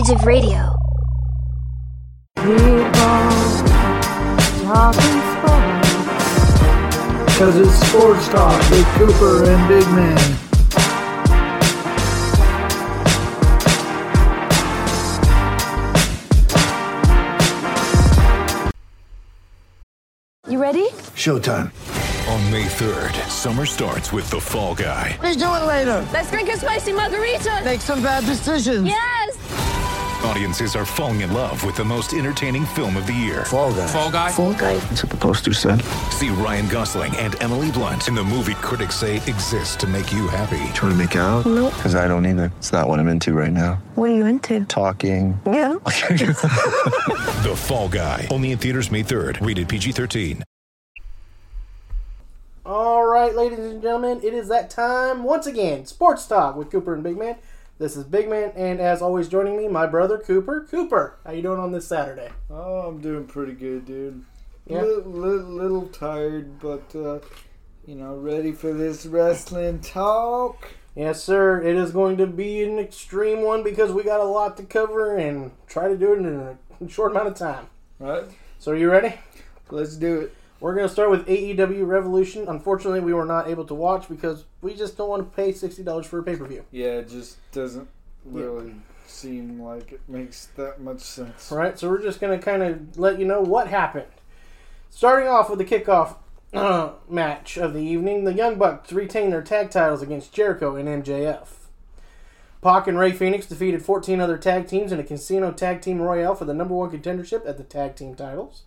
Age of Radio. Because it's Sports Talk with Cooper and Big Man. You ready? Showtime. On May 3rd, summer starts with The Fall Guy. Let's do it later. Let's drink a spicy margarita. Make some bad decisions. Yes. Audiences are falling in love with the most entertaining film of the year. Fall guy. Fall Guy. Fall guy. That's what the poster said. See Ryan Gosling and Emily Blunt in the movie critics say exists to make you happy. Trying to make it out? Nope. Because I don't either. It's not what I'm into right now. What are you into? Talking. Yeah. The Fall Guy. Only in theaters May 3rd. Rated PG-13. All right, ladies and gentlemen, it is that time once again. Sports talk with Cooper and Big Man. This is Big Man, and as always, joining me, my brother Cooper. Cooper, how you doing on this Saturday? Oh, I'm doing pretty good, dude. Yeah? Little, tired, but uh, you know, ready for this wrestling talk. Yes, sir. It is going to be an extreme one because we got a lot to cover and try to do it in a short amount of time. Right? So, are you ready? Let's do it. We're going to start with AEW Revolution. Unfortunately, we were not able to watch because we just don't want to pay $60 for a pay per view. Yeah, it just doesn't really seem like it makes that much sense. All right, so we're just going to kind of let you know what happened. Starting off with the kickoff uh, match of the evening, the Young Bucks retained their tag titles against Jericho and MJF. Pac and Rey Fenix defeated 14 other tag teams in a Casino Tag Team Royale for the number one contendership at the tag team titles.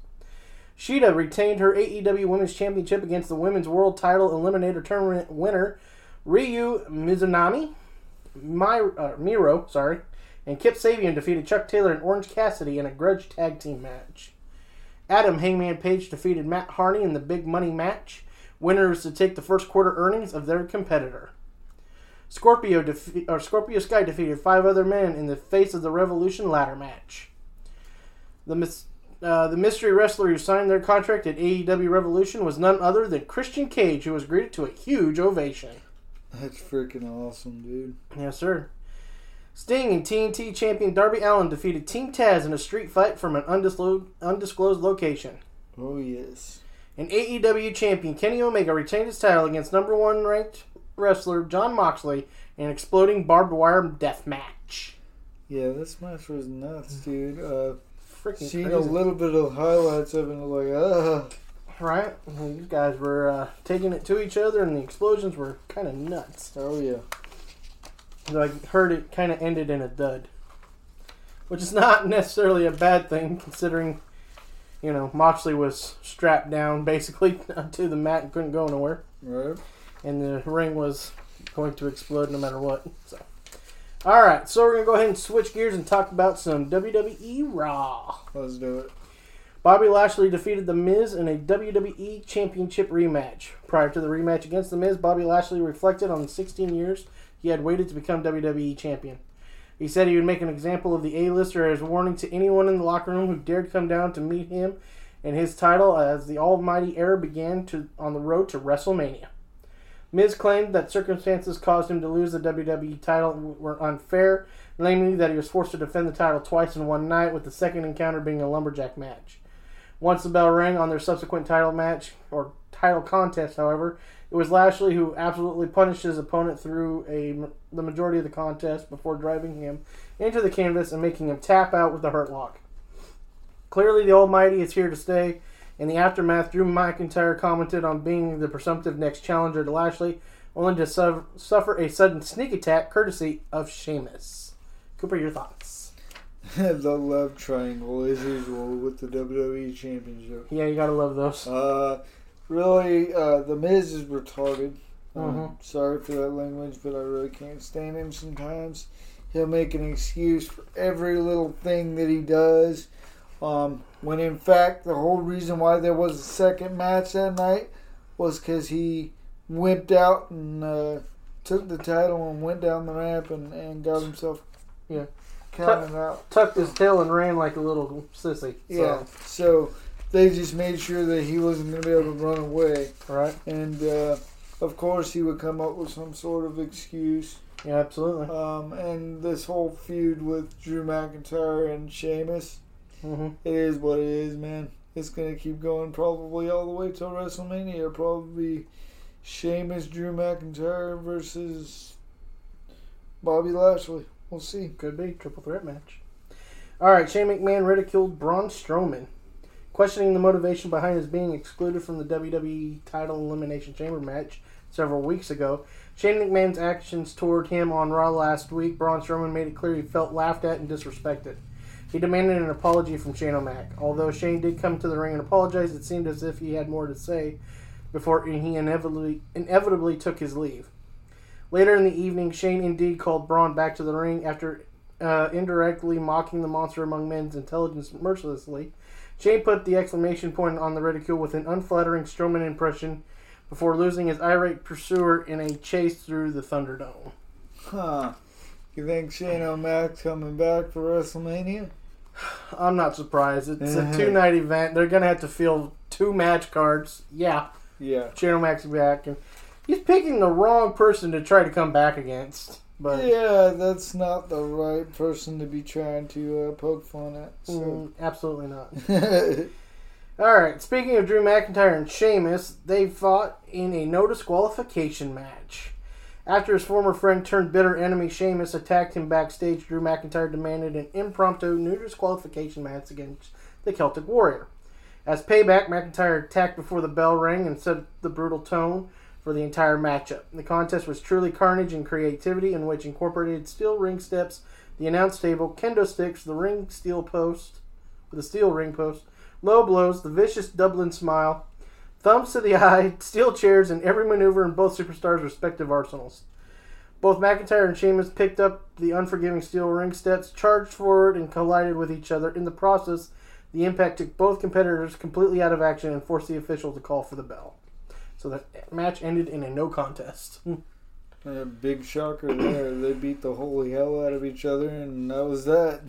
Shida retained her AEW Women's Championship against the Women's World Title Eliminator Tournament winner Ryo Mizunami, My, uh, Miro, sorry, and Kip Sabian defeated Chuck Taylor and Orange Cassidy in a grudge tag team match. Adam Hangman Page defeated Matt Hardy in the big money match. Winners to take the first quarter earnings of their competitor. Scorpio defe- or Scorpio Sky defeated five other men in the Face of the Revolution ladder match. The mis- uh, the mystery wrestler who signed their contract at AEW Revolution was none other than Christian Cage, who was greeted to a huge ovation. That's freaking awesome, dude. Yes, sir. Sting and TNT champion Darby Allin defeated Team Taz in a street fight from an undisclosed, undisclosed location. Oh yes. And AEW champion Kenny Omega retained his title against number one ranked wrestler Jon Moxley in an exploding barbed wire death match. Yeah, this match was nuts, dude. Uh, Freaking seen crazy. a little bit of highlights of it, and like, ah. Right? These guys were uh, taking it to each other, and the explosions were kind of nuts. Oh yeah. I heard it kind of ended in a dud, which is not necessarily a bad thing considering, you know, Moxley was strapped down basically to the mat and couldn't go nowhere, Right. and the ring was going to explode no matter what. So, all right, so we're gonna go ahead and switch gears and talk about some WWE Raw. Let's do it. Bobby Lashley defeated The Miz in a WWE Championship rematch. Prior to the rematch against The Miz, Bobby Lashley reflected on the 16 years he had waited to become WWE Champion. He said he would make an example of the A-lister as a warning to anyone in the locker room who dared come down to meet him and his title as the almighty era began to on the road to WrestleMania. Miz claimed that circumstances caused him to lose the WWE title were unfair, namely that he was forced to defend the title twice in one night, with the second encounter being a lumberjack match. Once the bell rang on their subsequent title match or title contest, however, it was Lashley who absolutely punished his opponent through a the majority of the contest before driving him into the canvas and making him tap out with the hurt lock. Clearly, the Almighty is here to stay. In the aftermath, Drew McIntyre commented on being the presumptive next challenger to Lashley, only to su- suffer a sudden sneak attack courtesy of Sheamus. Cooper, your thoughts? the love triangle as usual with the WWE Championship. Yeah, you gotta love those. Uh, really, uh, the Miz is retarded. Um, Mhm. Sorry for that language, but I really can't stand him sometimes. he'll make an excuse for every little thing that he does. Um, when in fact, the whole reason why there was a second match that night was because he wimped out and uh, took the title and went down the ramp and, and got himself Yeah. counted out. Tucked his tail and ran like a little sissy. Yeah. So, So they just made sure that he wasn't going to be able to run away. right? And uh, of course, he would come up with some sort of excuse. Yeah, absolutely. Um, and this whole feud with Drew McIntyre and Sheamus, hmm it is what it is, man. It's to keep going probably all the way till WrestleMania. Probably Sheamus, Drew McIntyre versus Bobby Lashley. We'll see. Could be triple threat match. All right, Shane McMahon ridiculed Braun Strowman, questioning the motivation behind his being excluded from the WWE title elimination chamber match several weeks ago. Shane McMahon's actions toward him on Raw last week, Braun Strowman made it clear he felt laughed at and disrespected. He demanded an apology from Shane O'Mac. Although Shane did come to the ring and apologize, it seemed as if he had more to say before he inevitably inevitably took his leave. Later in the evening, Shane indeed called Braun back to the ring after uh, indirectly mocking the monster among men's intelligence mercilessly. Shane put the exclamation point on the ridicule with an unflattering Strowman impression before losing his irate pursuer in a chase through the Thunderdome. Huh. You think Shane O'Mac coming back for WrestleMania? I'm not surprised. It's a Mhm. two night event. They're gonna have to field two match cards. Yeah, Yeah. Shane O'Mac's back, and he's picking the wrong person to try to come back against. But Yeah, that's not the right person to be trying to uh, poke fun at. So. mm, absolutely not. All right. Speaking of Drew McIntyre and Sheamus, they fought in a no disqualification match. After his former friend turned bitter enemy Sheamus attacked him backstage, Drew McIntyre demanded an impromptu no disqualification match against the Celtic Warrior. As payback, McIntyre attacked before the bell rang and set the brutal tone for the entire matchup. The contest was truly carnage and creativity, in which incorporated steel ring steps, the announce table, kendo sticks, the ring steel post, the steel ring post, low blows, the vicious Dublin smile, thumbs to the eye, steel chairs, and every maneuver in both superstars' respective arsenals. Both McIntyre and Sheamus picked up the unforgiving steel ring steps, charged forward, and collided with each other. In the process, the impact took both competitors completely out of action and forced the official to call for the bell. So the match ended in a no contest. A big shocker there. They beat the holy hell out of each other, and that was that.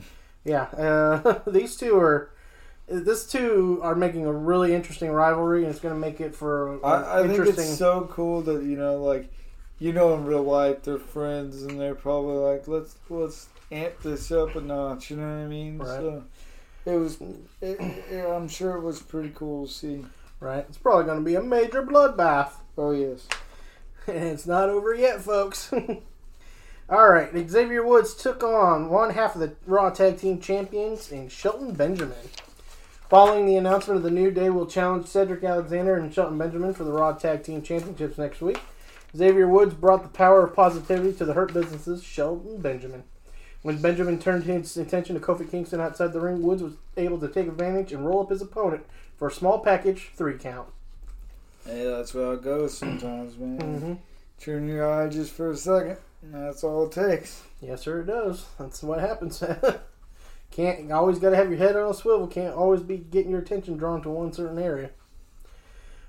Yeah, uh, these two are. This two are making a really interesting rivalry, and it's going to make it for I, I think interesting. it's so cool that you know, like, you know, in real life they're friends, and they're probably like, let's let's amp this up a notch. You know what I mean? Right. So it was. It, it, I'm sure it was pretty cool to see. right? It's probably going to be a major bloodbath. Oh yes. And it's not over yet, folks. All right, Xavier Woods took on one half of the Raw Tag Team Champions in Shelton Benjamin. Following the announcement of the New Day will challenge Cedric Alexander and Shelton Benjamin for the Raw Tag Team Championships next week, Xavier Woods brought the power of positivity to the Hurt Business's Shelton Benjamin. When Benjamin turned his attention to Kofi Kingston outside the ring, Woods was able to take advantage and roll up his opponent for a small package three count. Hey, that's how it goes sometimes, man. Mm-hmm. Turn your eye just for a second. and That's all it takes. Yes, sir, it does. That's what happens. Can't always got to have your head on a swivel. Can't always be getting your attention drawn to one certain area.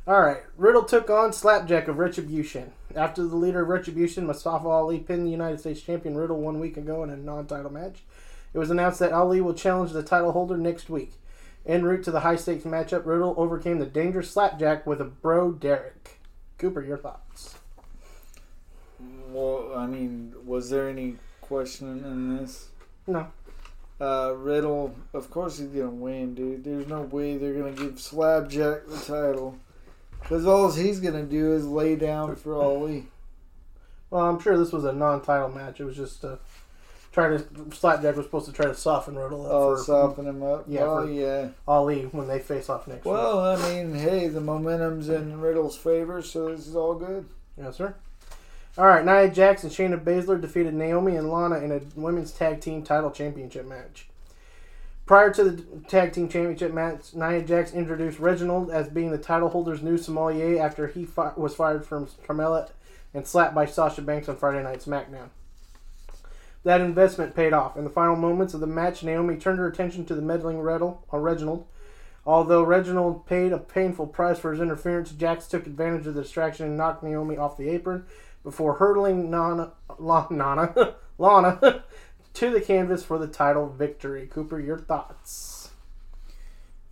All right, Riddle took on Slapjack of Retribution. After the leader of Retribution, Mustafa Ali, pinned the United States champion Riddle one week ago in a non-title match. It was announced that Ali will challenge the title holder next week. En route to the high-stakes matchup, Riddle overcame the dangerous Slapjack with a bro Derek. Cooper, your thoughts? Well, I mean, was there any question in this? No. Uh, Riddle, of course he's gonna win, dude. There's no way they're gonna give Slapjack the title. Because all he's gonna do is lay down for Ali. Well, I'm sure this was a non-title match. It was just to try to Slapjack was supposed to try to soften Riddle up Oh, for soften him up. Yeah, oh, yeah. Ali when they face off next week. Well, I mean, hey, the momentum's in Riddle's favor, so this is all good. Yes, sir. All right, Nia Jax and Shayna Baszler defeated Naomi and Lana in a women's tag team title championship match. Prior to the tag team championship match, Nia Jax introduced Reginald as being the title holder's new sommelier after he fi- was fired from Carmella and slapped by Sasha Banks on Friday Night SmackDown. That investment paid off. In the final moments of the match, Naomi turned her attention to the meddling Redel, or uh, Reginald. Although Reginald paid a painful price for his interference, Jax took advantage of the distraction and knocked Naomi off the apron before hurtling Nana, La, Nana, Lana to the canvas for the title victory. Cooper, your thoughts?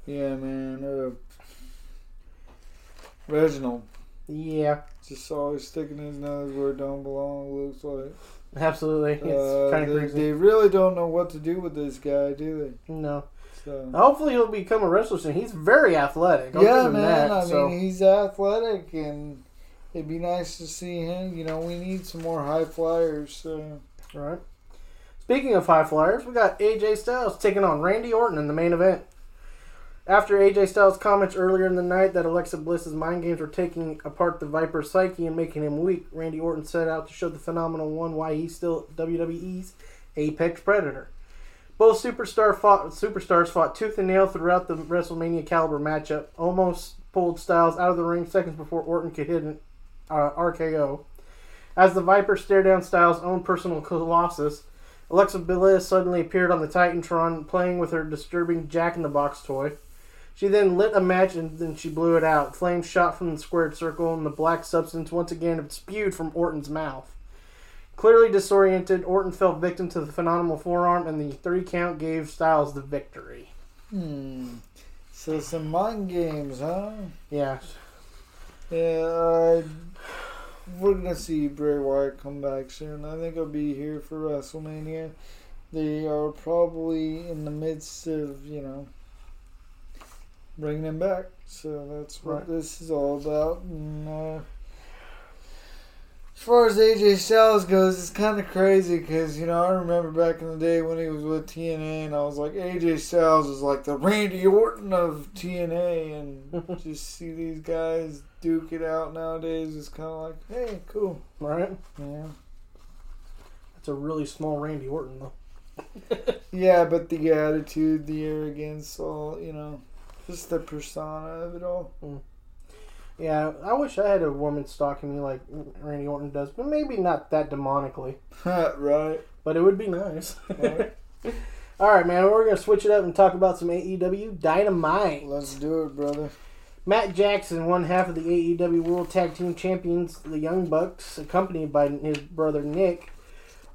Yeah, man. Uh, Reginald Yeah, just always sticking his nose where it don't belong. Looks like absolutely. It's uh, kind of they, crazy. they really don't know what to do with this guy, do they? no. So. Hopefully, he'll become a wrestler soon. He's very athletic. I'll yeah, man. that. I so. mean, he's athletic, and it'd be nice to see him. You know, we need some more high flyers. So. All right. Speaking of high flyers, we got AJ Styles taking on Randy Orton in the main event. After AJ Styles' comments earlier in the night that Alexa Bliss's mind games were taking apart the Viper's psyche and making him weak, Randy Orton set out to show the phenomenal one why he's still WWE's apex predator. Both superstar fought, superstars fought tooth and nail throughout the WrestleMania caliber matchup. Almost pulled Styles out of the ring seconds before Orton could hit uh, RKO. As the Viper stared down Styles' own personal colossus, Alexa Bliss suddenly appeared on the Titantron playing with her disturbing Jack in the Box toy. She then lit a match and then she blew it out. Flames shot from the squared circle and the black substance once again spewed from Orton's mouth. Clearly disoriented, Orton fell victim to the phenomenal forearm and the three count gave Styles the victory. Hmm. So some mind games, huh? Yeah. Yeah. Uh, we're gonna see Bray Wyatt come back soon. I think he'll be here for WrestleMania. They are probably in the midst of you know bringing him back. So that's what Right. this is all about. And, uh, as far as AJ Styles goes, it's kind of crazy because you know I remember back in the day when he was with TNA, and I was like AJ Styles is like the Randy Orton of TNA, and just see these guys duke it out nowadays is kind of like, hey, cool, Right? yeah, That's a really small Randy Orton, though. yeah, but the attitude, the arrogance, all you know, just the persona of it all. Mm. Yeah, I wish I had a woman stalking me like Randy Orton does, but maybe not that demonically. right. But it would be nice. Right. All right, man. We're gonna switch it up and talk about some AEW Dynamite. Let's do it, brother. Matt Jackson, one half of the AEW World Tag Team Champions, the Young Bucks, accompanied by his brother Nick,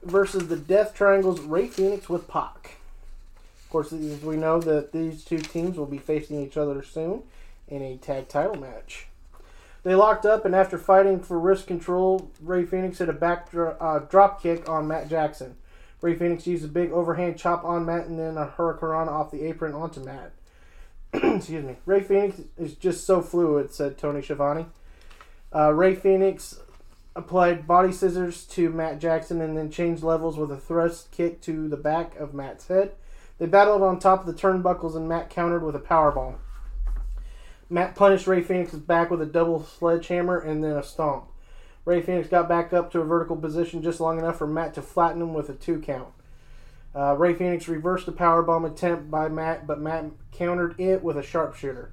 versus the Death Triangle's Rey Fenix with Pac. Of course, as we know that these two teams will be facing each other soon in a tag title match. They locked up, and after fighting for wrist control, Rey Fenix hit a back dro- uh, drop kick on Matt Jackson. Rey Fenix used a big overhand chop on Matt and then a hurricanrana off the apron onto Matt. Excuse me. Rey Fenix is just so fluid, said Tony Schiavone. Uh, Rey Fenix applied body scissors to Matt Jackson and then changed levels with a thrust kick to the back of Matt's head. They battled on top of the turnbuckles and Matt countered with a powerbomb. Matt punished Rey Fenix's back with a double sledgehammer and then a stomp. Rey Fenix got back up to a vertical position just long enough for Matt to flatten him with a two count. Uh, Rey Fenix reversed the powerbomb attempt by Matt, but Matt countered it with a sharpshooter.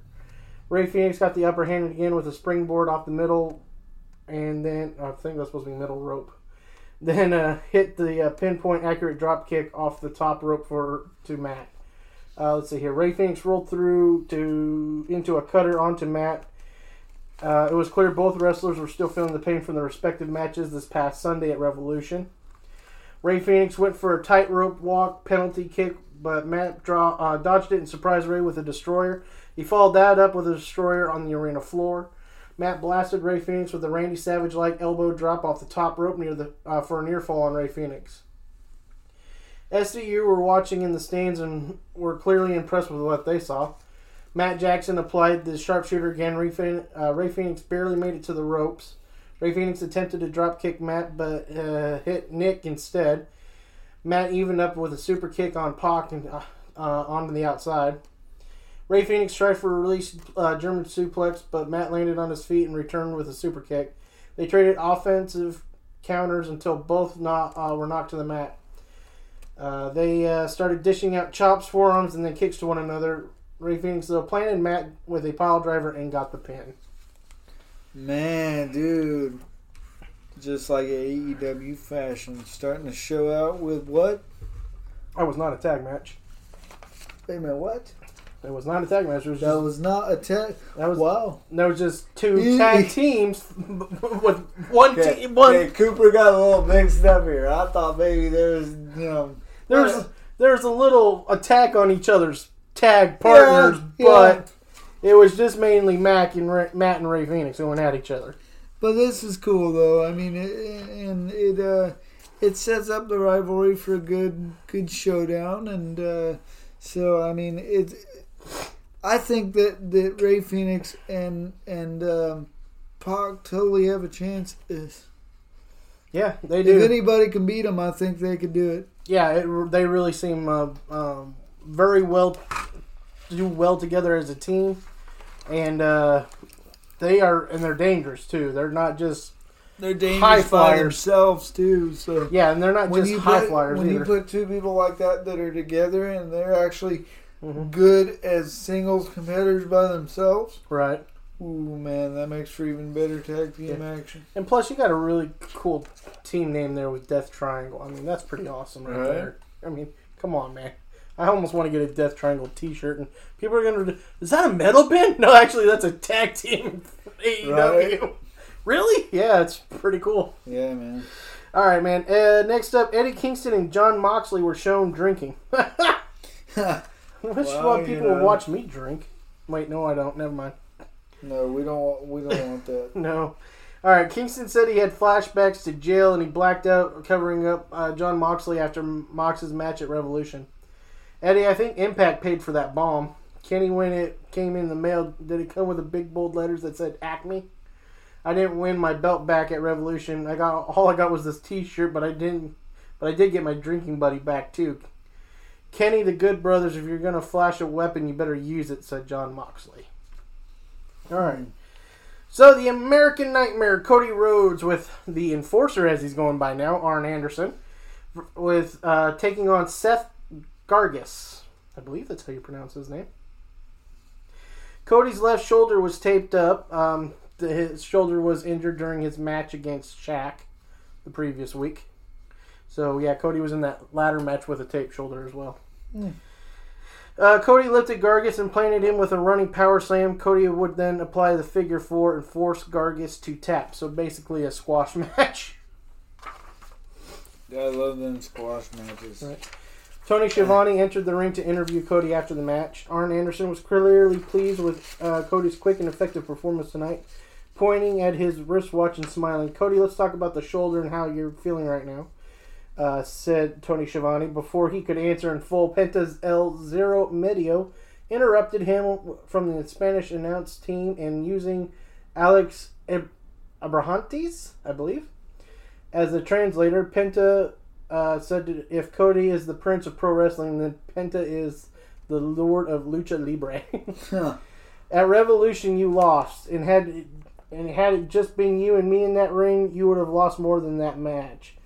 Rey Fenix got the upper hand again with a springboard off the middle, and then I think that's supposed to be middle rope. Then uh, hit the uh, pinpoint accurate drop kick off the top rope for to Matt. Uh, let's see here. Rey Fenix rolled through to into a cutter onto Matt. Uh, it was clear both wrestlers were still feeling the pain from their respective matches this past Sunday at Revolution. Rey Fenix went for a tightrope walk penalty kick, but Matt draw, uh, dodged it and surprised Ray with a destroyer. He followed that up with a destroyer on the arena floor. Matt blasted Rey Fenix with a Randy Savage-like elbow drop off the top rope near the uh, for a near fall on Rey Fenix. SCU were watching in the stands and were clearly impressed with what they saw. Matt Jackson applied the sharpshooter again. Ray, uh, Rey Fenix barely made it to the ropes. Rey Fenix attempted to drop kick Matt, but uh, hit Nick instead. Matt evened up with a super kick on Pac and uh, uh, onto the outside. Rey Fenix tried for a release uh, German suplex, but Matt landed on his feet and returned with a super kick. They traded offensive counters until both not, uh, were knocked to the mat. Uh, they uh, started dishing out chops, forearms, and then kicks to one another. Rey Fenix though planted Matt with a pile driver and got the pin. Man, dude. just like AEW fashion, starting to show out with what? That was not a tag match. Wait a minute, what? It was not a tag match. It was That just, was not a tag. that was Wow. that was just two tag teams with one Okay, team. One okay, Cooper got a little mixed up here. I thought maybe there was, you know, there's there's a little attack on each other's tag partners, Yeah, but it was just mainly Mac and Ray, Matt and Rey Fenix going at each other. But this is cool though. I mean, it, and it uh, it sets up the rivalry for a good good showdown, and uh, so I mean, it. I think that, that Rey Fenix and and um, Pac totally have a chance. Yeah, they do. If anybody can beat them, I think they could do it. yeah, it, they really seem uh, um, very well do well together as a team, and uh, they are and they're dangerous too. They're not just They're dangerous High by flyers. themselves too. So yeah, and they're not when just high put, flyers when either. you put two people like that that are together and they're actually Mhm. good as singles competitors by themselves. right. Ooh man, that makes for even better tag team action. And plus, you got a really cool team name there with Death Triangle. I mean, that's pretty awesome right, Right. there. I mean, come on, man. I almost want to get a Death Triangle T-shirt, and people are gonna. Is that a metal band? No, actually, that's a tag team AEW. Right. Really? Yeah, it's pretty cool. Yeah, man. All right, man. Uh, next up, Eddie Kingston and Jon Moxley were shown drinking. Wish Well, you people know. would watch me drink. Wait, no, I don't. Never mind. no, we don't. Want, we don't want that. No. All right. Kingston said he had flashbacks to jail and he blacked out covering up uh, Jon Moxley after Mox's match at Revolution. Eddie, I think Impact paid for that bomb. Kenny, when it came in the mail, did it come with the big bold letters that said Acme? I didn't win my belt back at Revolution. I got all I got was this T-shirt, but I didn't. But I did get my drinking buddy back too. Kenny, the Good Brothers, if you're gonna flash a weapon, you better use it," said Jon Moxley. All right. So the American Nightmare, Cody Rhodes, with the Enforcer as he's going by now, Arn Anderson, with uh, taking on Seth Gargis. I believe that's how you pronounce his name. Cody's left shoulder was taped up. Um, the, his shoulder was injured during his match against Shaq the previous week. So yeah, Cody was in that ladder match with a taped shoulder as well. Uh, Cody lifted Gargis and planted him with a running power slam. Cody would then apply the figure four and force Gargis to tap. So basically a squash match. I love them squash matches. Right. Tony Schiavone entered the ring to interview Cody after the match. Arn Anderson was clearly pleased with uh, Cody's quick and effective performance tonight, pointing at his wristwatch and smiling. Cody, let's talk about the shoulder and how you're feeling right now, uh, said Tony Schiavone. Before he could answer in full, Penta's El Zero Miedo interrupted him from the Spanish announce team and using Alex Ab- Abrahantes, I believe, as the translator. Penta uh, said if Cody is the prince of pro wrestling, then Penta is the lord of lucha libre. Huh. At Revolution, you lost, and had and had it just been you and me in that ring, you would have lost more than that match.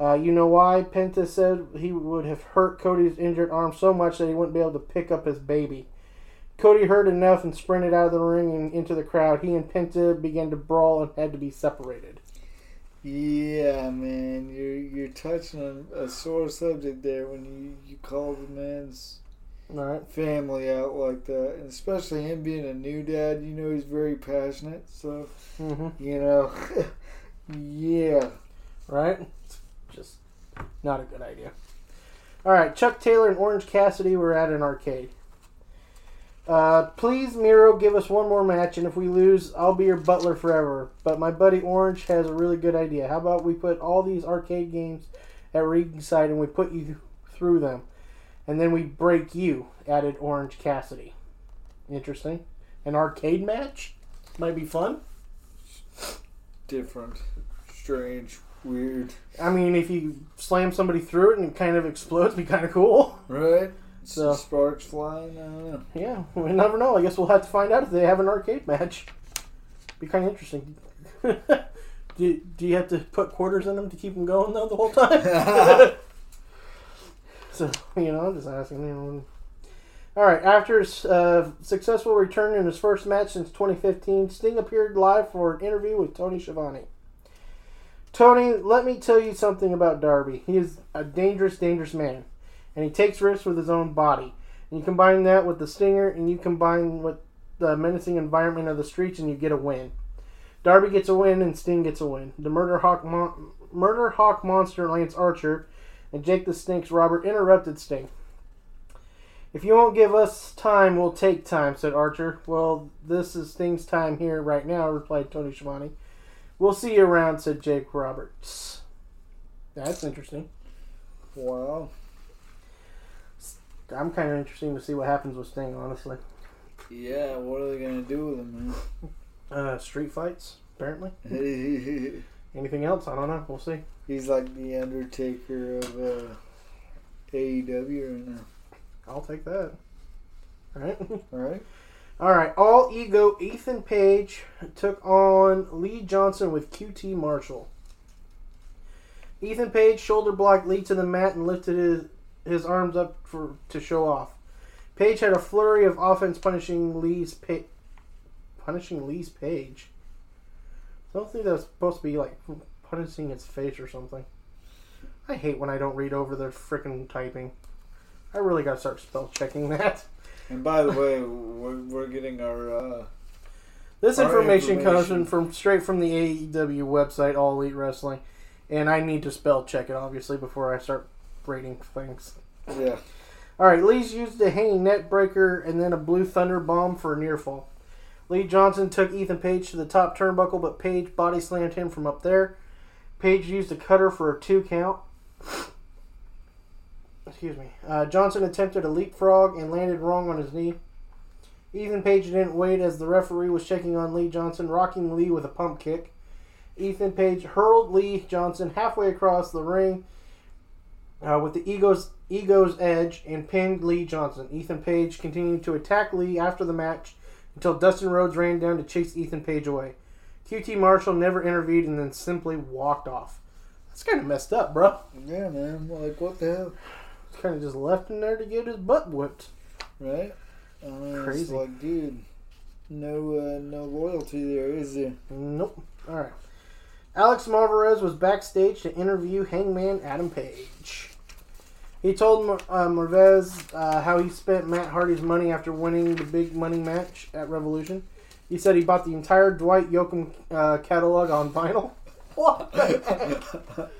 Uh, you know why? Penta said he would have hurt Cody's injured arm so much that he wouldn't be able to pick up his baby. Cody heard enough and sprinted out of the ring and into the crowd. He and Penta began to brawl and had to be separated. Yeah, man, you're you're touching on a sore subject there when you you call the man's right. family out like that, and especially him being a new dad. You know he's very passionate, so Mm-hmm. you know, yeah. right? It's just not a good idea. All right, Chuck Taylor and Orange Cassidy were at an arcade. Uh, please, Miro, give us one more match, and if we lose, I'll be your butler forever. But my buddy Orange has a really good idea. How about we put all these arcade games at ringside and we put you through them, and then we break you? Added Orange Cassidy. Interesting. An arcade match might be fun. different, strange, weird, I mean, if you slam somebody through it and it kind of explodes, it'd be kind of cool. right? So- sparks flying. I don't know. Yeah, we never know. I guess we'll have to find out if they have an arcade match. Be kind of interesting. do, do you have to put quarters in them to keep them going though the whole time? so you know, I'm just asking. You know. All right. After his uh, successful return in his first match since 2015, Sting appeared live for an interview with Tony Schiavone. Tony, let me tell you something about Darby. He is a dangerous, dangerous man, and he takes risks with his own body. And you combine that with the stinger, and you combine with the menacing environment of the streets, and you get a win. Darby gets a win, and Sting gets a win. The Murder Hawk, mon- Murder Hawk monster Lance Archer and Jake the Snake Roberts interrupted Sting. If you won't give us time, we'll take time, said Archer. Well, this is Sting's time here right now, replied Tony Schiavone. We'll see you around, said Jake Roberts. That's interesting. Wow. I'm kind of interested to see what happens with Sting, honestly. Yeah, what are they gonna do with him, Uh, street fights, apparently. Anything else? I don't know. We'll see. He's like the Undertaker of uh, AEW right now. I'll take that. All right. All right. All right. All ego. Ethan Page took on Lee Johnson with QT Marshall. Ethan Page shoulder blocked Lee to the mat and lifted his his arms up for to show off. Page had a flurry of offense, punishing Lee's pa- punishing Lee's Page. I don't think that was supposed to be like punishing his face or something. I hate when I don't read over the frickin' typing. I really gotta start spell checking that. And by the way, we're, we're getting our uh, This Our information, comes information. from, from straight from the AEW website, All Elite Wrestling, and I need to spell check it obviously before I start rating things. yeah. All right, Lee's used a hanging neckbreaker and then a blue thunder bomb for a near fall. Lee Johnson took Ethan Page to the top turnbuckle, but Page body slammed him from up there. Page used a cutter for a two count. Excuse me. Uh, Johnson attempted a leapfrog and landed wrong on his knee. Ethan Page didn't wait as the referee was checking on Lee Johnson, rocking Lee with a pump kick. Ethan Page hurled Lee Johnson halfway across the ring uh, with the ego's ego's edge and pinned Lee Johnson. Ethan Page continued to attack Lee after the match until Dustin Rhodes ran down to chase Ethan Page away. QT Marshall never intervened and then simply walked off. That's kind of messed up, bro. Yeah, man. Like, what the hell? Kind of just left him there to get his butt whipped. Right? I mean, Crazy. like, dude, no, uh, no loyalty there, is there? Nope. All right. Alex Marvez was backstage to interview Hangman Adam Page. He told uh, Marvez uh, how he spent Matt Hardy's money after winning the big money match at Revolution. He said he bought the entire Dwight Yoakam uh, catalog on vinyl. What? the heck?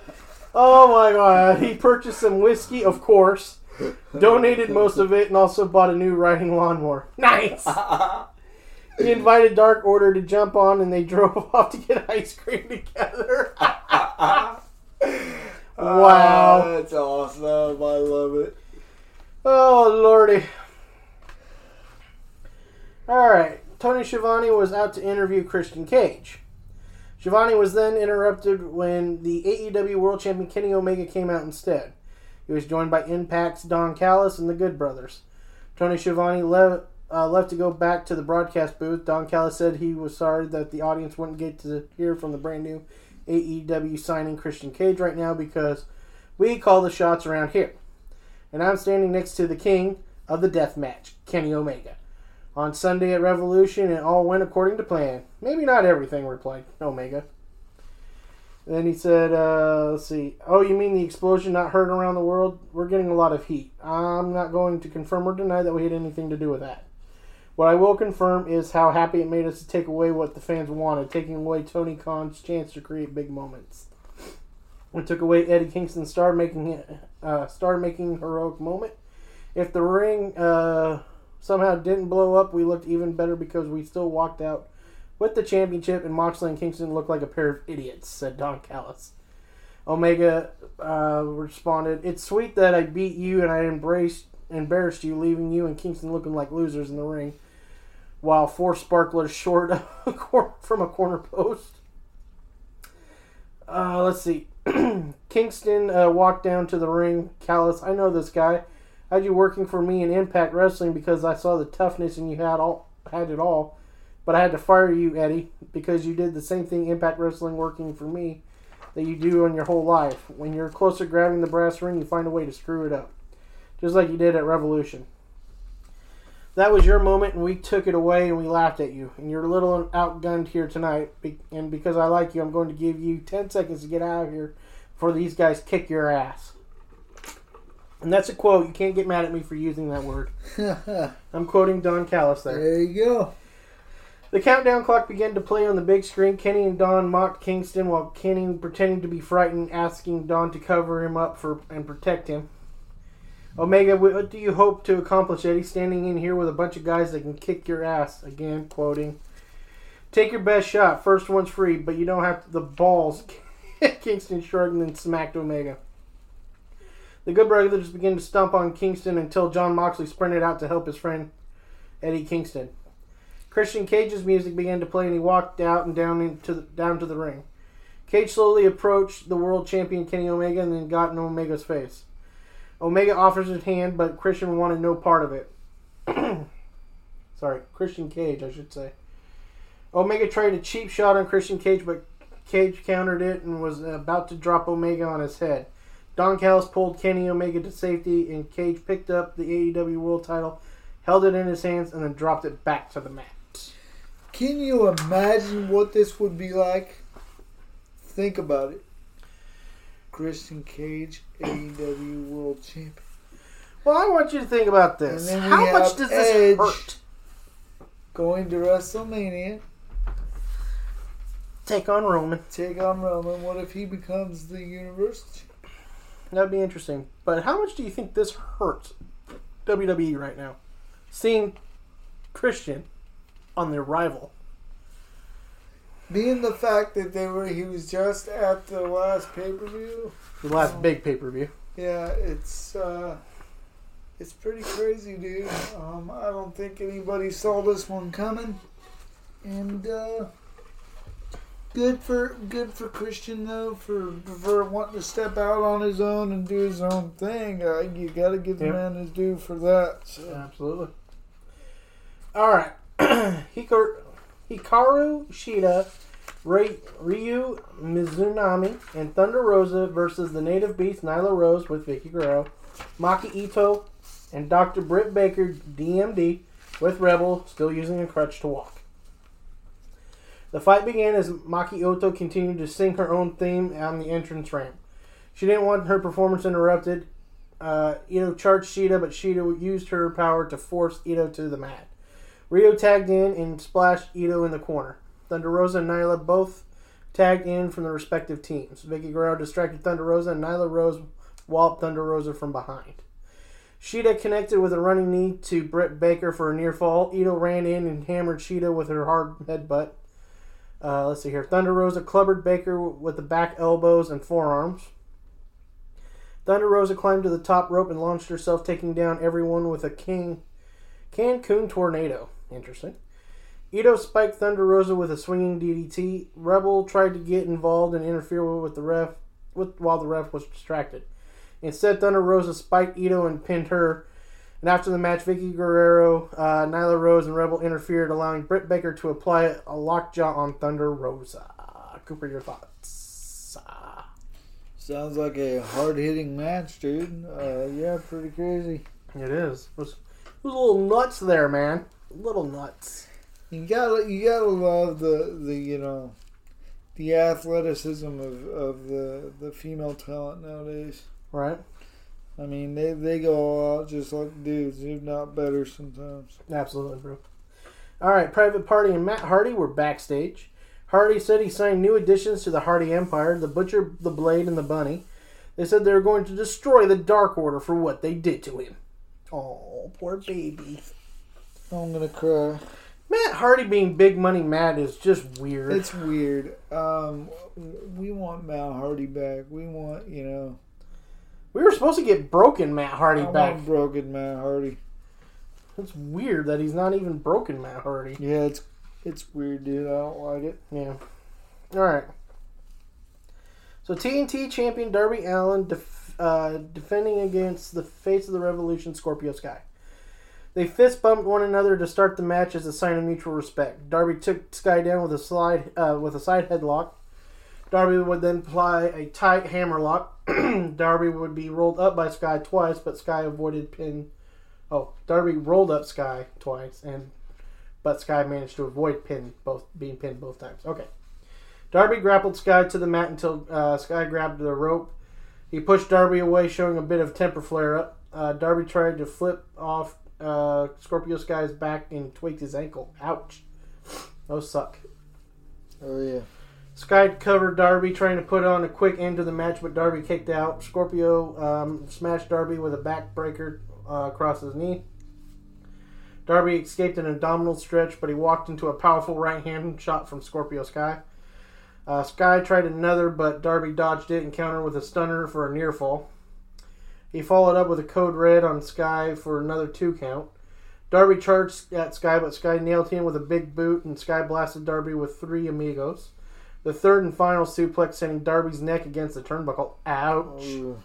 oh my god. He purchased some whiskey, of course, donated most of it, and also bought a new riding lawnmower. Nice! He invited Dark Order to jump on, and they drove off to get ice cream together. Wow. That's awesome. I love it. Oh, lordy. Alright. Tony Schiavone was out to interview Christian Cage. Schiavone was then interrupted when the AEW World Champion Kenny Omega came out instead. He was joined by Impact's Don Callis and the Good Brothers. Tony Schiavone le- uh, left to go back to the broadcast booth. Don Callis said he was sorry that the audience wouldn't get to hear from the brand new AEW signing Christian Cage right now because we call the shots around here and I'm standing next to the king of the death match, Kenny Omega. On Sunday at Revolution, it all went according to plan. Maybe not everything, replied Omega. Then he said, uh, let's see. Oh, you mean the explosion not heard around the world? We're getting a lot of heat. I'm not going to confirm or deny that we had anything to do with that. What I will confirm is how happy it made us to take away what the fans wanted, taking away Tony Khan's chance to create big moments. We took away Eddie Kingston's star making uh, star making heroic moment. If the ring uh, somehow didn't blow up, we looked even better because we still walked out with the championship, and Moxley and Kingston looked like a pair of idiots," said Don Callis. Omega uh, responded, "It's sweet that I beat you and I embraced embarrassed you, leaving you and Kingston looking like losers in the ring, while four sparklers short a cor- from a corner post." Uh, let's see. Kingston uh, walked down to the ring. Callis, I know this guy. Had you working for me in Impact Wrestling because I saw the toughness and you had all had it all. But I had to fire you, Eddie, because you did the same thing Impact Wrestling working for me that you do in your whole life. When you're close to grabbing the brass ring, you find a way to screw it up, just like you did at Revolution. That was your moment, and we took it away and we laughed at you. And you're a little outgunned here tonight. And because I like you, I'm going to give you 10 seconds to get out of here before these guys kick your ass. And that's a quote. You can't get mad at me for using that word. I'm quoting Don Callis there. There you go. The countdown clock began to play on the big screen. Kenny and Don mocked Kingston while Kenny, pretending to be frightened, asking Don to cover him up for and protect him. Omega, what do you hope to accomplish, Eddie? Standing in here with a bunch of guys that can kick your ass. Again, quoting. Take your best shot. First one's free, but you don't have the balls. Kingston shrugged and then smacked Omega. The Good Brothers began to stomp on Kingston until Jon Moxley sprinted out to help his friend Eddie Kingston. Christian Cage's music began to play, and he walked out and down into the, down to the ring. Cage slowly approached the world champion Kenny Omega and then got in Omega's face. Omega offers his hand, but Christian wanted no part of it. Sorry, Christian Cage, I should say. Omega tried a cheap shot on Christian Cage, but Cage countered it and was about to drop Omega on his head. Don Callis pulled Kenny Omega to safety, and Cage picked up the AEW World title, held it in his hands, and then dropped it back to the mat. Can you imagine what this would be like? Think about it. Christian Cage, AEW World Champion. Well, I want you to think about this. And then we How much does Edge. this hurt? Going to WrestleMania, Take on Roman. take on Roman. What if he becomes the Universal Champion? That'd be interesting. But how much do you think this hurts WWE right now? Seeing Christian on their rival. Being the fact that they were, he was just at the last pay per view. The last big pay per view. Yeah, it's uh, it's pretty crazy, dude. Um, I don't think anybody saw this one coming, and uh, good for good for Christian though for for wanting to step out on his own and do his own thing. Uh, you got to give the Yeah. man his due for that. So. Absolutely. All right. Hikaru, Hikaru Shida, Ryo Mizunami, and Thunder Rosa versus the Native Beast Nyla Rose with Vickie Guerrero, Maki Ito, and Dr. Britt Baker, DMD, with Rebel still using a crutch to walk. The fight began as Maki Ito continued to sing her own theme on the entrance ramp. She didn't want her performance interrupted. Uh, Ito charged Shida, but Shida used her power to force Ito to the mat. Ryo tagged in and splashed Ito in the corner. Thunder Rosa and Nyla both tagged in from their respective teams. Vickie Guerrero distracted Thunder Rosa, and Nyla Rose walloped Thunder Rosa from behind. Shida connected with a running knee to Britt Baker for a near fall. Ito ran in and hammered Shida with her hard headbutt. Uh, let's see here. Thunder Rosa clubbered Baker with the back elbows and forearms. Thunder Rosa climbed to the top rope and launched herself, taking down everyone with a king Cancun tornado. Interesting. Ito spiked Thunder Rosa with a swinging DDT. Rebel tried to get involved and interfere with the ref, with, while the ref was distracted. Instead, Thunder Rosa spiked Ito and pinned her. And after the match, Vickie Guerrero, uh, Nyla Rose, and Rebel interfered, allowing Britt Baker to apply a lockjaw on Thunder Rosa. Cooper, your thoughts? Sounds like a hard hitting match, dude. Uh, yeah, pretty crazy. It is. It was, it was a little nuts there, man. Little nuts. You gotta you gotta love the the you know the athleticism of, of the the female talent nowadays. Right? I mean they, they go all out just like dudes, if not better sometimes. Absolutely, bro. All right, Private Party and Matt Hardy were backstage. Hardy said he signed new additions to the Hardy Empire the Butcher, the Blade, and the Bunny. They said they were going to destroy the Dark Order for what they did to him. Oh, poor baby. I'm gonna cry. Matt Hardy being big money Matt is just weird. It's weird. Um, we want Matt Hardy back. We want you know we were supposed to get broken Matt Hardy I back. want broken Matt Hardy. It's weird that he's not even broken Matt Hardy. Yeah, it's it's weird, dude. I don't like it. Yeah. All right. So TNT champion Darby Allin def- uh, defending against the face of the Revolution, Scorpio Sky. They fist bumped one another to start the match as a sign of mutual respect. Darby took Sky down with a slide uh, with a side headlock. Darby would then apply a tight hammerlock. Darby would be rolled up by Sky twice, but Sky avoided pin Oh, Darby rolled up Sky twice, and but Sky managed to avoid pin both being pinned both times. Okay. Darby grappled Sky to the mat until uh, Sky grabbed the rope. He pushed Darby away, showing a bit of temper flare up. Uh, Darby tried to flip off uh, Scorpio Sky's back and tweaked his ankle. Ouch. Those suck. Oh yeah. Sky covered Darby, trying to put on a quick end to the match, but Darby kicked out. Scorpio um, smashed Darby with a backbreaker uh, across his knee. Darby escaped an abdominal stretch, but he walked into a powerful right hand shot from Scorpio Sky. Uh, Sky tried another, but Darby dodged it and countered with a stunner for a near fall. He followed up with a code red on Sky for another two count. Darby charged at Sky, but Sky nailed him with a big boot, and Sky blasted Darby with three amigos. The third and final suplex sending Darby's neck against the turnbuckle. Ouch. Ooh.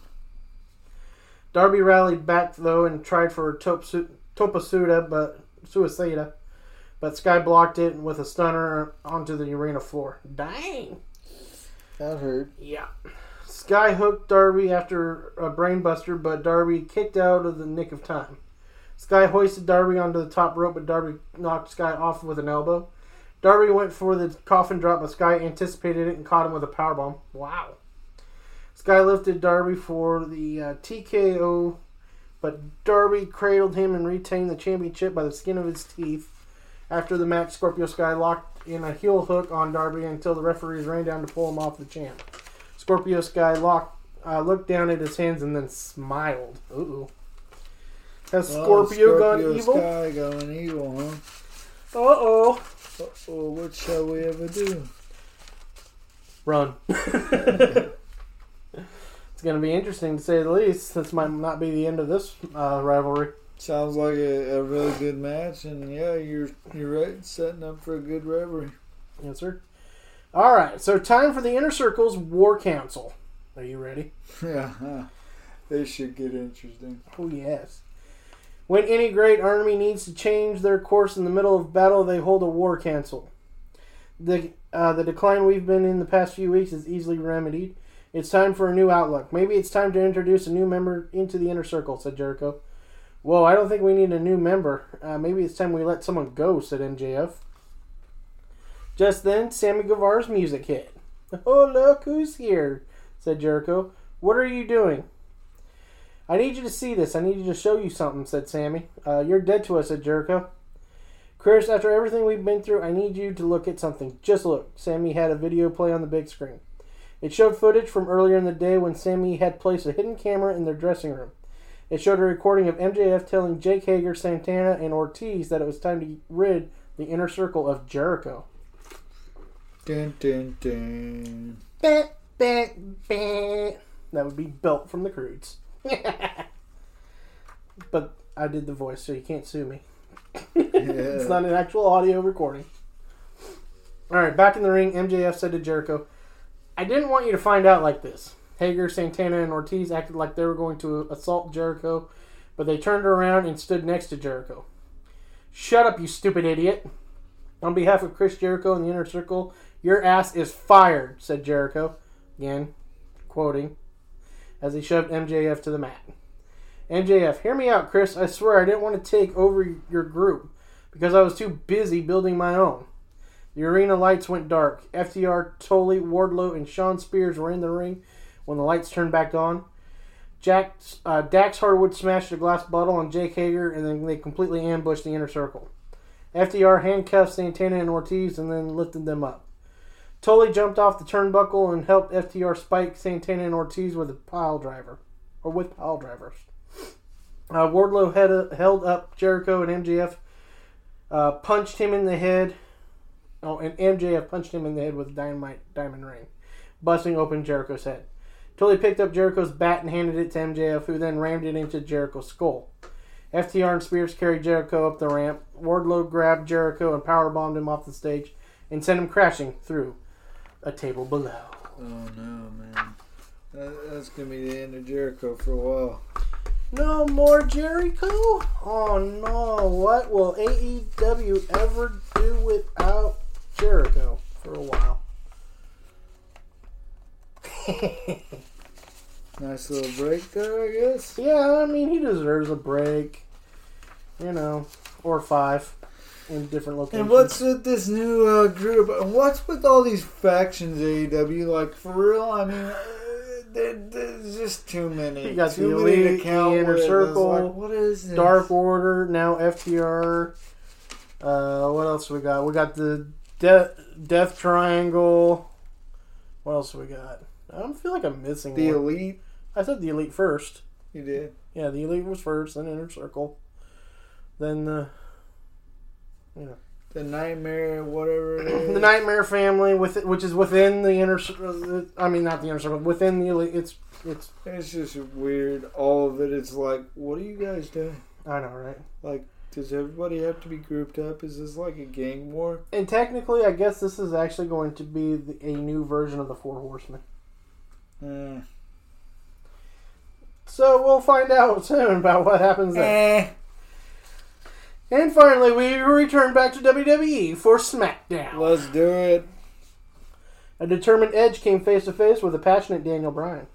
Darby rallied back though and tried for a Topasuda, but Suicida, but Sky blocked it with a stunner onto the arena floor. Dang. That hurt. Yeah. Sky hooked Darby after a brainbuster, but Darby kicked out of the nick of time. Sky hoisted Darby onto the top rope, but Darby knocked Sky off with an elbow. Darby went for the coffin drop, but Sky anticipated it and caught him with a powerbomb. Wow. Sky lifted Darby for the uh, TKO, but Darby cradled him and retained the championship by the skin of his teeth. After the match, Scorpio Sky locked in a heel hook on Darby until the referees ran down to pull him off the champ. Scorpio Sky locked, uh, looked down at his hands and then smiled. Ooh. Has Scorpio, Oh, gone evil? Uh Sky going evil, huh? oh. Oh, what shall we ever do? Run. it's going to be interesting to say the least. This might not be the end of this uh, rivalry. Sounds like a, a really good match, and yeah, you're you're right. Setting up for a good rivalry. Yes, sir. All right, so time for the Inner Circle's War Council. Are you ready? Yeah, huh. this should get interesting. Oh, yes. When any great army needs to change their course in the middle of battle, they hold a war council. The uh, the decline we've been in the past few weeks is easily remedied. It's time for a new outlook. Maybe it's time to introduce a new member into the inner circle," said Jericho. Whoa, I don't think we need a new member. Uh, maybe it's time we let someone go," said MJF. Just then, Sammy Guevara's music hit. Oh, look who's here, said Jericho. What are you doing? I need you to see this. I need you to show you something, said Sammy. Uh, you're dead to us, said Jericho. Chris, after everything we've been through, I need you to look at something. Just look. Sammy had a video play on the big screen. It showed footage from earlier in the day when Sammy had placed a hidden camera in their dressing room. It showed a recording of MJF telling Jake Hager, Santana, and Ortiz that it was time to rid the inner circle of Jericho. Dun, dun, dun. Bah, bah, bah. That would be built from the Crudes. but I did the voice, so you can't sue me. It's not an actual audio recording. All right, back in the ring, MJF said to Jericho, I didn't want you to find out like this. Hager, Santana, and Ortiz acted like they were going to assault Jericho, but they turned around and stood next to Jericho. Shut up, you stupid idiot. On behalf of Chris Jericho and the Inner Circle, your ass is fired, said Jericho. Again, quoting, as he shoved MJF to the mat. MJF, hear me out, Chris. I swear I didn't want to take over your group because I was too busy building my own. The arena lights went dark. FTR, Tully, Wardlow, and Shawn Spears were in the ring when the lights turned back on. Jack, uh, Dax Harwood smashed a glass bottle on Jake Hager, and then they completely ambushed the inner circle. FTR handcuffed Santana and Ortiz and then lifted them up. Tully jumped off the turnbuckle and helped FTR spike Santana and Ortiz with a pile driver, or with pile drivers. Uh, Wardlow held up Jericho and MJF, uh, punched him in the head. Oh, and MJF punched him in the head with a dynamite diamond ring, busting open Jericho's head. Tully picked up Jericho's bat and handed it to MJF, who then rammed it into Jericho's skull. FTR and Spears carried Jericho up the ramp. Wardlow grabbed Jericho and powerbombed him off the stage and sent him crashing through a table below. Oh no, man. That, that's gonna be the end of Jericho for a while. No more Jericho? Oh no, what will AEW ever do without Jericho for a while? Nice little break there, I guess. Yeah, I mean, he deserves a break. you know, or five in different locations. And what's with this new uh, group? What's with all these factions, AEW? Like, for real? I mean, uh, there's just too many. You got too the many Elite, to count the Inner Circle, like, what is this? Dark Order, now FTR. Uh, what else we got? We got the De- Death Triangle. What else we got? I don't feel like I'm missing The one. Elite. I said the Elite first. You did. Yeah, the Elite was first, then Inner Circle, then the you know The Nightmare, whatever it is. the Nightmare Family, with which is within the Inner. Uh, I mean, not the Inner Circle, within the Elite. It's it's. It's just weird. All of it. It's like, what are you guys doing? I know, right? Like, does everybody have to be grouped up? Is this like a gang war? And technically, I guess this is actually going to be the, a new version of the Four Horsemen. Uh, So we'll find out soon about what happens there. eh. And finally, we return back to WWE for SmackDown. Let's do it. A determined Edge came face to face with a passionate Daniel Bryan.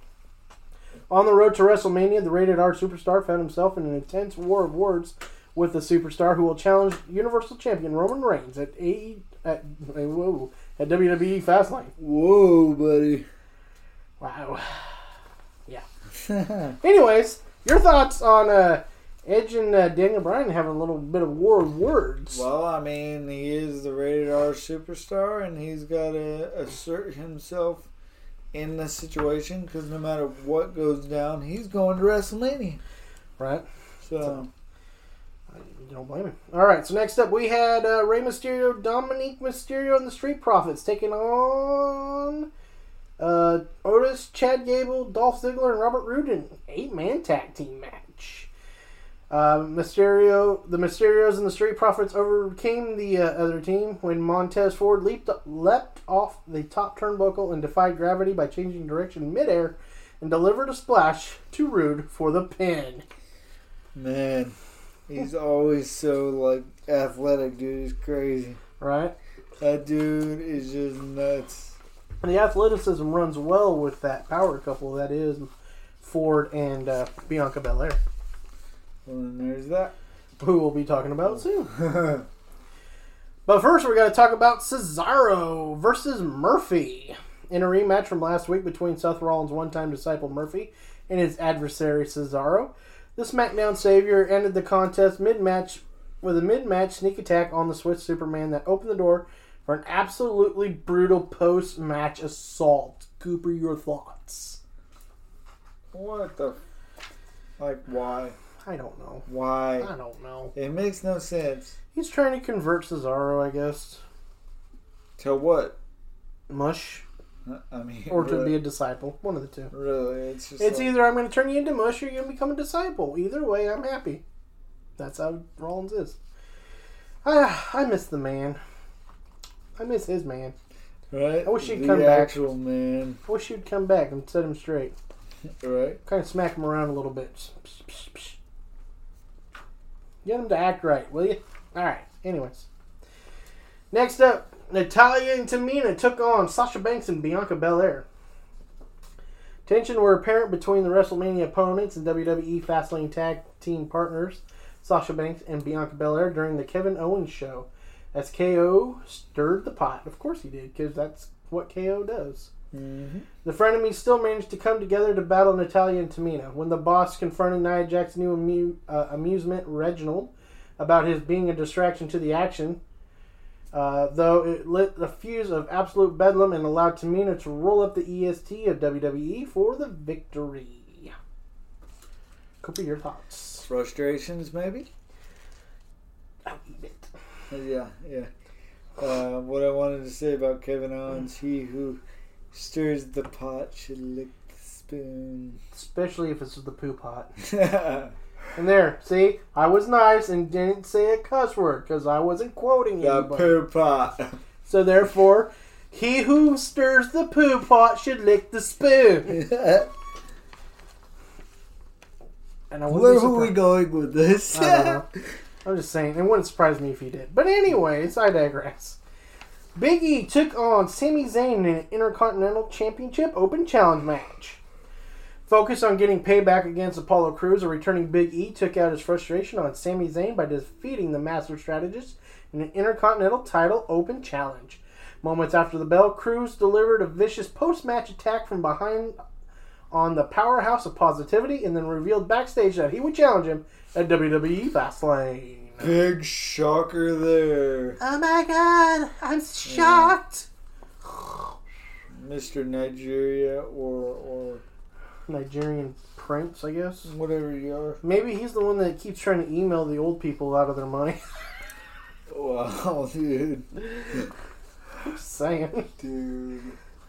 On the road to WrestleMania, the rated R superstar found himself in an intense war of words with the superstar who will challenge Universal Champion Roman Reigns at AE at whoa at WWE Fastlane. Whoa, buddy. Wow. Yeah. Anyways, your thoughts on uh, Edge and uh, Daniel Bryan having a little bit of war of words? Well, I mean, he is the rated R superstar, and he's got to assert himself in the situation because no matter what goes down, he's going to WrestleMania. right. So, You don't blame him. All right, so next up we had uh, Rey Mysterio, Dominik Mysterio, and the Street Profits taking on uh, Otis, Chad Gable, Dolph Ziggler, and Robert Roode in an eight-man tag team match. Uh, Mysterio, the Mysterios and the Street Profits overcame the uh, other team when Montez Ford leaped leapt off the top turnbuckle and defied gravity by changing direction midair and delivered a splash to Roode for the pin. man, he's always so like athletic, dude. He's crazy. Right? That dude is just nuts. And The athleticism runs well with that power couple that is Ford and uh, Bianca Belair, Well, then there's that. who we'll be talking about soon. but first, we're going to talk about Cesaro versus Murphy in a rematch from last week between Seth Rollins' one-time disciple Murphy and his adversary Cesaro. The SmackDown Savior ended the contest mid-match with a mid-match sneak attack on the Swiss Superman that opened the door for an absolutely brutal post-match assault. Cooper, your thoughts? What the? Like, why? I don't know. Why? I don't know. It makes no sense. He's trying to convert Cesaro, I guess. To what? Mush, I mean, or to really, be a disciple. One of the two. really, it's just It's like, either I'm going to turn you into mush or you're going to become a disciple. Either way, I'm happy. That's how Rollins is. Ah, I miss the man. I miss his man. right. I wish he'd the come back. actual man, I wish you'd come back and set him straight. right? Kind of smack him around a little bit. Psh, psh, psh. Get them to act right, will you? All right. Anyways, next up, Natalya and Tamina took on Sasha Banks and Bianca Belair. Tension were apparent between the WrestleMania opponents and WWE Fastlane tag team partners Sasha Banks and Bianca Belair during the Kevin Owens show, as KO stirred the pot. Of course he did, because that's what KO does. The frenemies still managed to come together to battle Natalya and Tamina. When the boss confronted Nia Jax's new amu- uh, amusement, Reginald, about his being a distraction to the action, uh, though it lit the fuse of absolute bedlam and allowed Tamina to roll up the EST of WWE for the victory. Cooper, your thoughts? Frustrations, maybe. I'll eat it. Yeah, yeah. Uh, what I wanted to say about Kevin Owens, he who stirs the pot should lick the spoon. Especially if it's the poo pot. And there, see, I was nice and didn't say a cuss word because I wasn't quoting you. the anybody. poo pot. So therefore, he who stirs the poo pot should lick the spoon. And I Where are we going with this? I don't know. I'm just saying, it wouldn't surprise me if he did. But anyways, I digress. Big E took on Sami Zayn in an Intercontinental Championship Open Challenge match. Focused on getting payback against Apollo Crews, a returning Big E took out his frustration on Sami Zayn by defeating the Master Strategist in an Intercontinental title open challenge. Moments after the bell, Crews delivered a vicious post match attack from behind on the powerhouse of positivity and then revealed backstage that he would challenge him at WWE Fastlane. Big shocker there. Oh my god, I'm shocked. Mr. Nigeria or or Nigerian prince, I guess. whatever you are. Maybe he's the one that keeps trying to email the old people out of their money. Wow, dude. Just saying. Dude.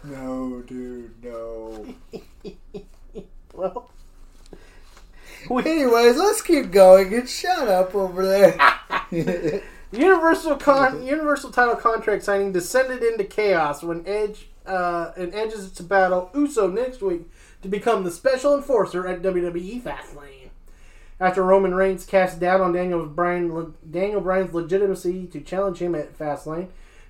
No, dude, no. Well, Anyways, let's keep going. Get shut up over there. Universal con Universal title contract signing descended into chaos when Edge uh, and Edge is to battle Uso next week to become the special enforcer at WWE Fastlane. After Roman Reigns cast doubt on Daniel Bryan Daniel Bryan's legitimacy to challenge him at Fastlane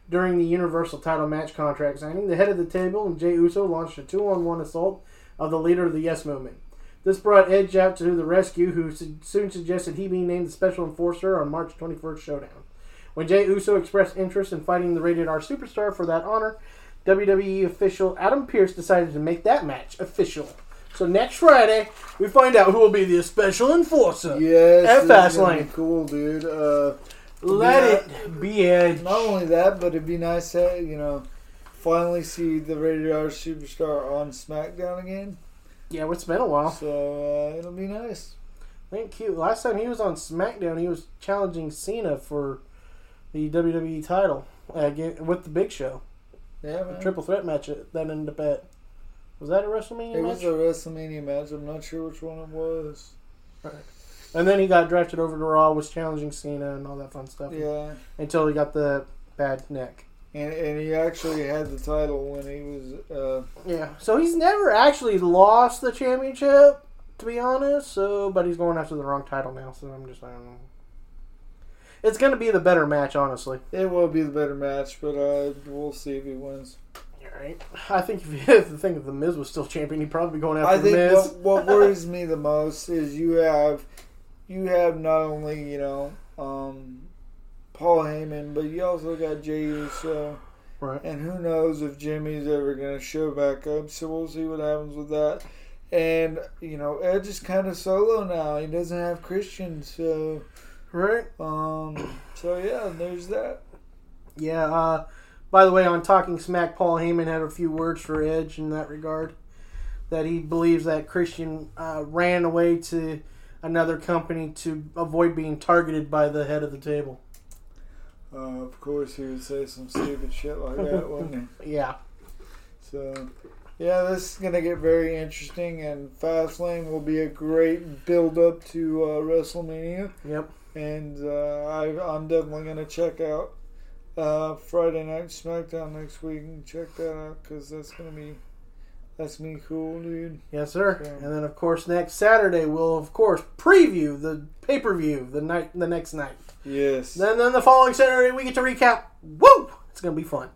during the Universal title match contract signing, the head of the table and Jey Uso launched a two-on-one assault of the leader of the Yes Movement. This brought Edge out to the rescue, who soon suggested he be named the special enforcer on March 21st Showdown. When Jey Uso expressed interest in fighting the Rated R Superstar for that honor, WWE official Adam Pearce decided to make that match official. So next Friday, we find out who will be the special enforcer yes, at this is gonna be Fastlane. cool, dude. Uh, Let it be Edge. not only that, but it'd be nice to, you know, finally see the Rated R Superstar on SmackDown again. Yeah, it's been a while. So uh, it'll be nice. Thank you. Last time he was on SmackDown, he was challenging Cena for the WWE title uh, with the Big Show. Yeah, man. Triple threat match that ended up at. Was that a WrestleMania It match? was a WrestleMania match. I'm not sure which one it was. and then he got drafted over to Raw, was challenging Cena and all that fun stuff. Yeah, Until he got the bad neck. And and he actually had the title when he was. Uh, Yeah. So he's never actually lost the championship, to be honest. So, but he's going after the wrong title now. So I'm just I don't know. It's gonna be the better match, honestly. it will be the better match, but uh, we'll see if he wins. Right. I think if, you, if the thing if the Miz was still champion, he'd probably be going after I the think Miz. what, what worries me the most is you have you have not only you know um, Paul Heyman, but you also got Jey Uso, right. and who knows if Jimmy's ever going to show back up. So we'll see what happens with that. And you know Edge is kind of solo now. He doesn't have Christian, so Right. um, so yeah, there's that. Yeah. Uh, by the way, on Talking Smack, Paul Heyman had a few words for Edge in that regard. That he believes that Christian uh, ran away to another company to avoid being targeted by the head of the table. Uh, of course, he would say some stupid shit like that, wouldn't he? Yeah. So, yeah, this is going to get very interesting, and Fastlane will be a great build up to uh, WrestleMania. Yep. And uh, I, I'm definitely going to check out uh, Friday Night SmackDown next week and check that out because that's going to be that's me cool, dude. Yes, sir. And then, of course, next Saturday we'll, of course, preview the pay per view the night, the next night. Yes. Then, then the following Saturday we get to recap. Woo! It's gonna be fun.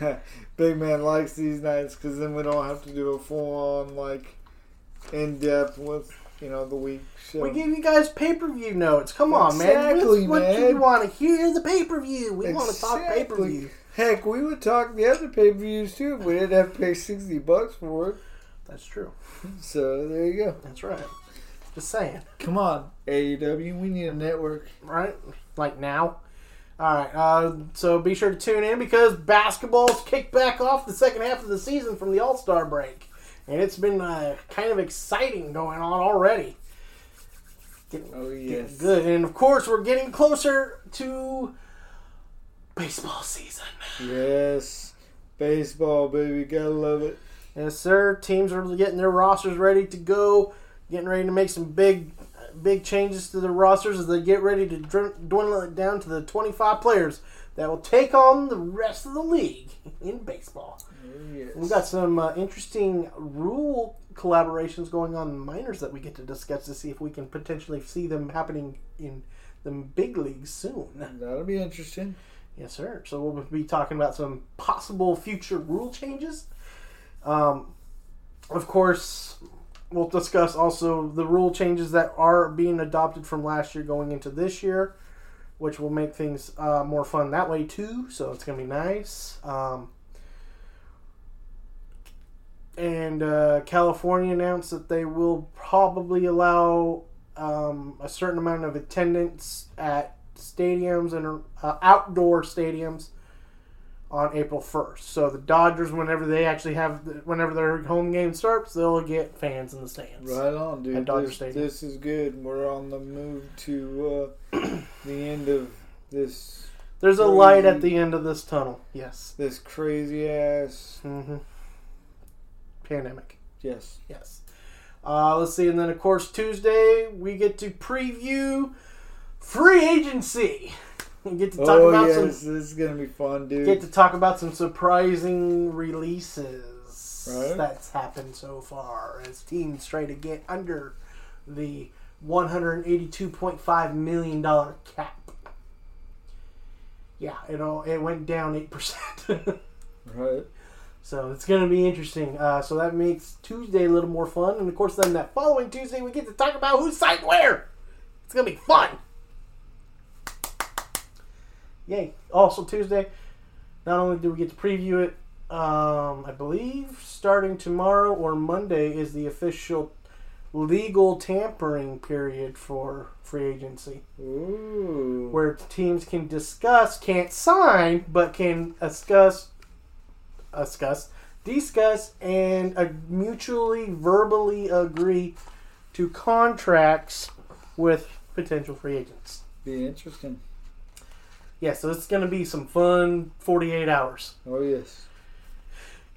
Big man likes these nights because then we don't have to do a full on, like, in depth with, you know, the week show. We give you guys pay per view notes. Come on, man. Exactly, What, what do man. you want to hear? The pay per view. We want to talk pay per view. Heck, we would talk the other pay per views too if we didn't have to pay 60 bucks for it. That's true. So there you go. That's right. Just saying. Come on, AEW, we need a network. Right? Like now. All right. Uh, so be sure to tune in because basketball's kicked back off the second half of the season from the All Star break, and it's been uh, kind of exciting going on already. Getting, Oh, getting yes. good, and of course we're getting closer to baseball season. Yes. Baseball, baby, gotta love it. Yes, sir. Teams are getting their rosters ready to go, getting ready to make some big, big changes to the rosters as they get ready to dwindle it down to the 25 players that will take on the rest of the league in baseball. Yes. We've got some uh, interesting rule collaborations going on in minors that we get to discuss to see if we can potentially see them happening in the big leagues soon. That'll be interesting. Yes, sir. So we'll be talking about some possible future rule changes. Um, of course, we'll discuss also the rule changes that are being adopted from last year going into this year, which will make things uh, more fun that way too. So it's gonna be nice. Um, and uh, California announced that they will probably allow um, a certain amount of attendance at stadiums and uh, outdoor stadiums on April 1st. So the Dodgers, whenever they actually have, the, whenever their home game starts, they'll get fans in the stands. Right on, dude. At Dodger this, Stadium. this is good. We're on the move to uh, the end of this There's a light at the end of this tunnel. Yes. this crazy ass. hmm Pandemic. Yes. Yes. Uh, let's see, and then of course Tuesday we get to preview free agency. Get to talk oh about yes, some this is gonna be fun, dude. get to talk about some surprising releases Right. that's happened so far as teams try to get under the 182.5 million dollar cap. Yeah, it all it went down eight percent. right. So it's going to be interesting. Uh, so that makes Tuesday a little more fun, and of course, then that following Tuesday we get to talk about who's signed where. It's going to be fun. Yay! Also Tuesday, not only do we get to preview it, um, I believe starting tomorrow or Monday is the official legal tampering period for free agency, Ooh. where teams can discuss, can't sign, but can discuss discuss, discuss, and uh, mutually verbally agree to contracts with potential free agents. Be interesting. Yeah, so it's going to be some fun 48 hours. Oh yes.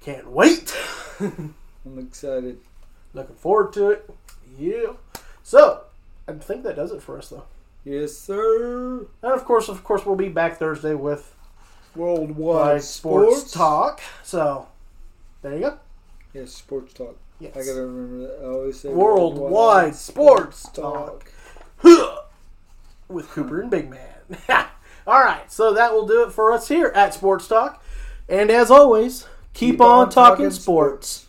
Can't wait. I'm excited. Looking forward to it. Yeah. So, I think that does it for us, though. Yes, sir. And of course, of course, we'll be back Thursday with Worldwide Sports, sports, Talk. So, there you go. Yes, sports talk. Yes. I gotta remember that. I always say Worldwide Sports Talk. with Cooper and Big Man. All right, so that will do it for us here at Sports Talk. And as always, keep, on, talking, sports.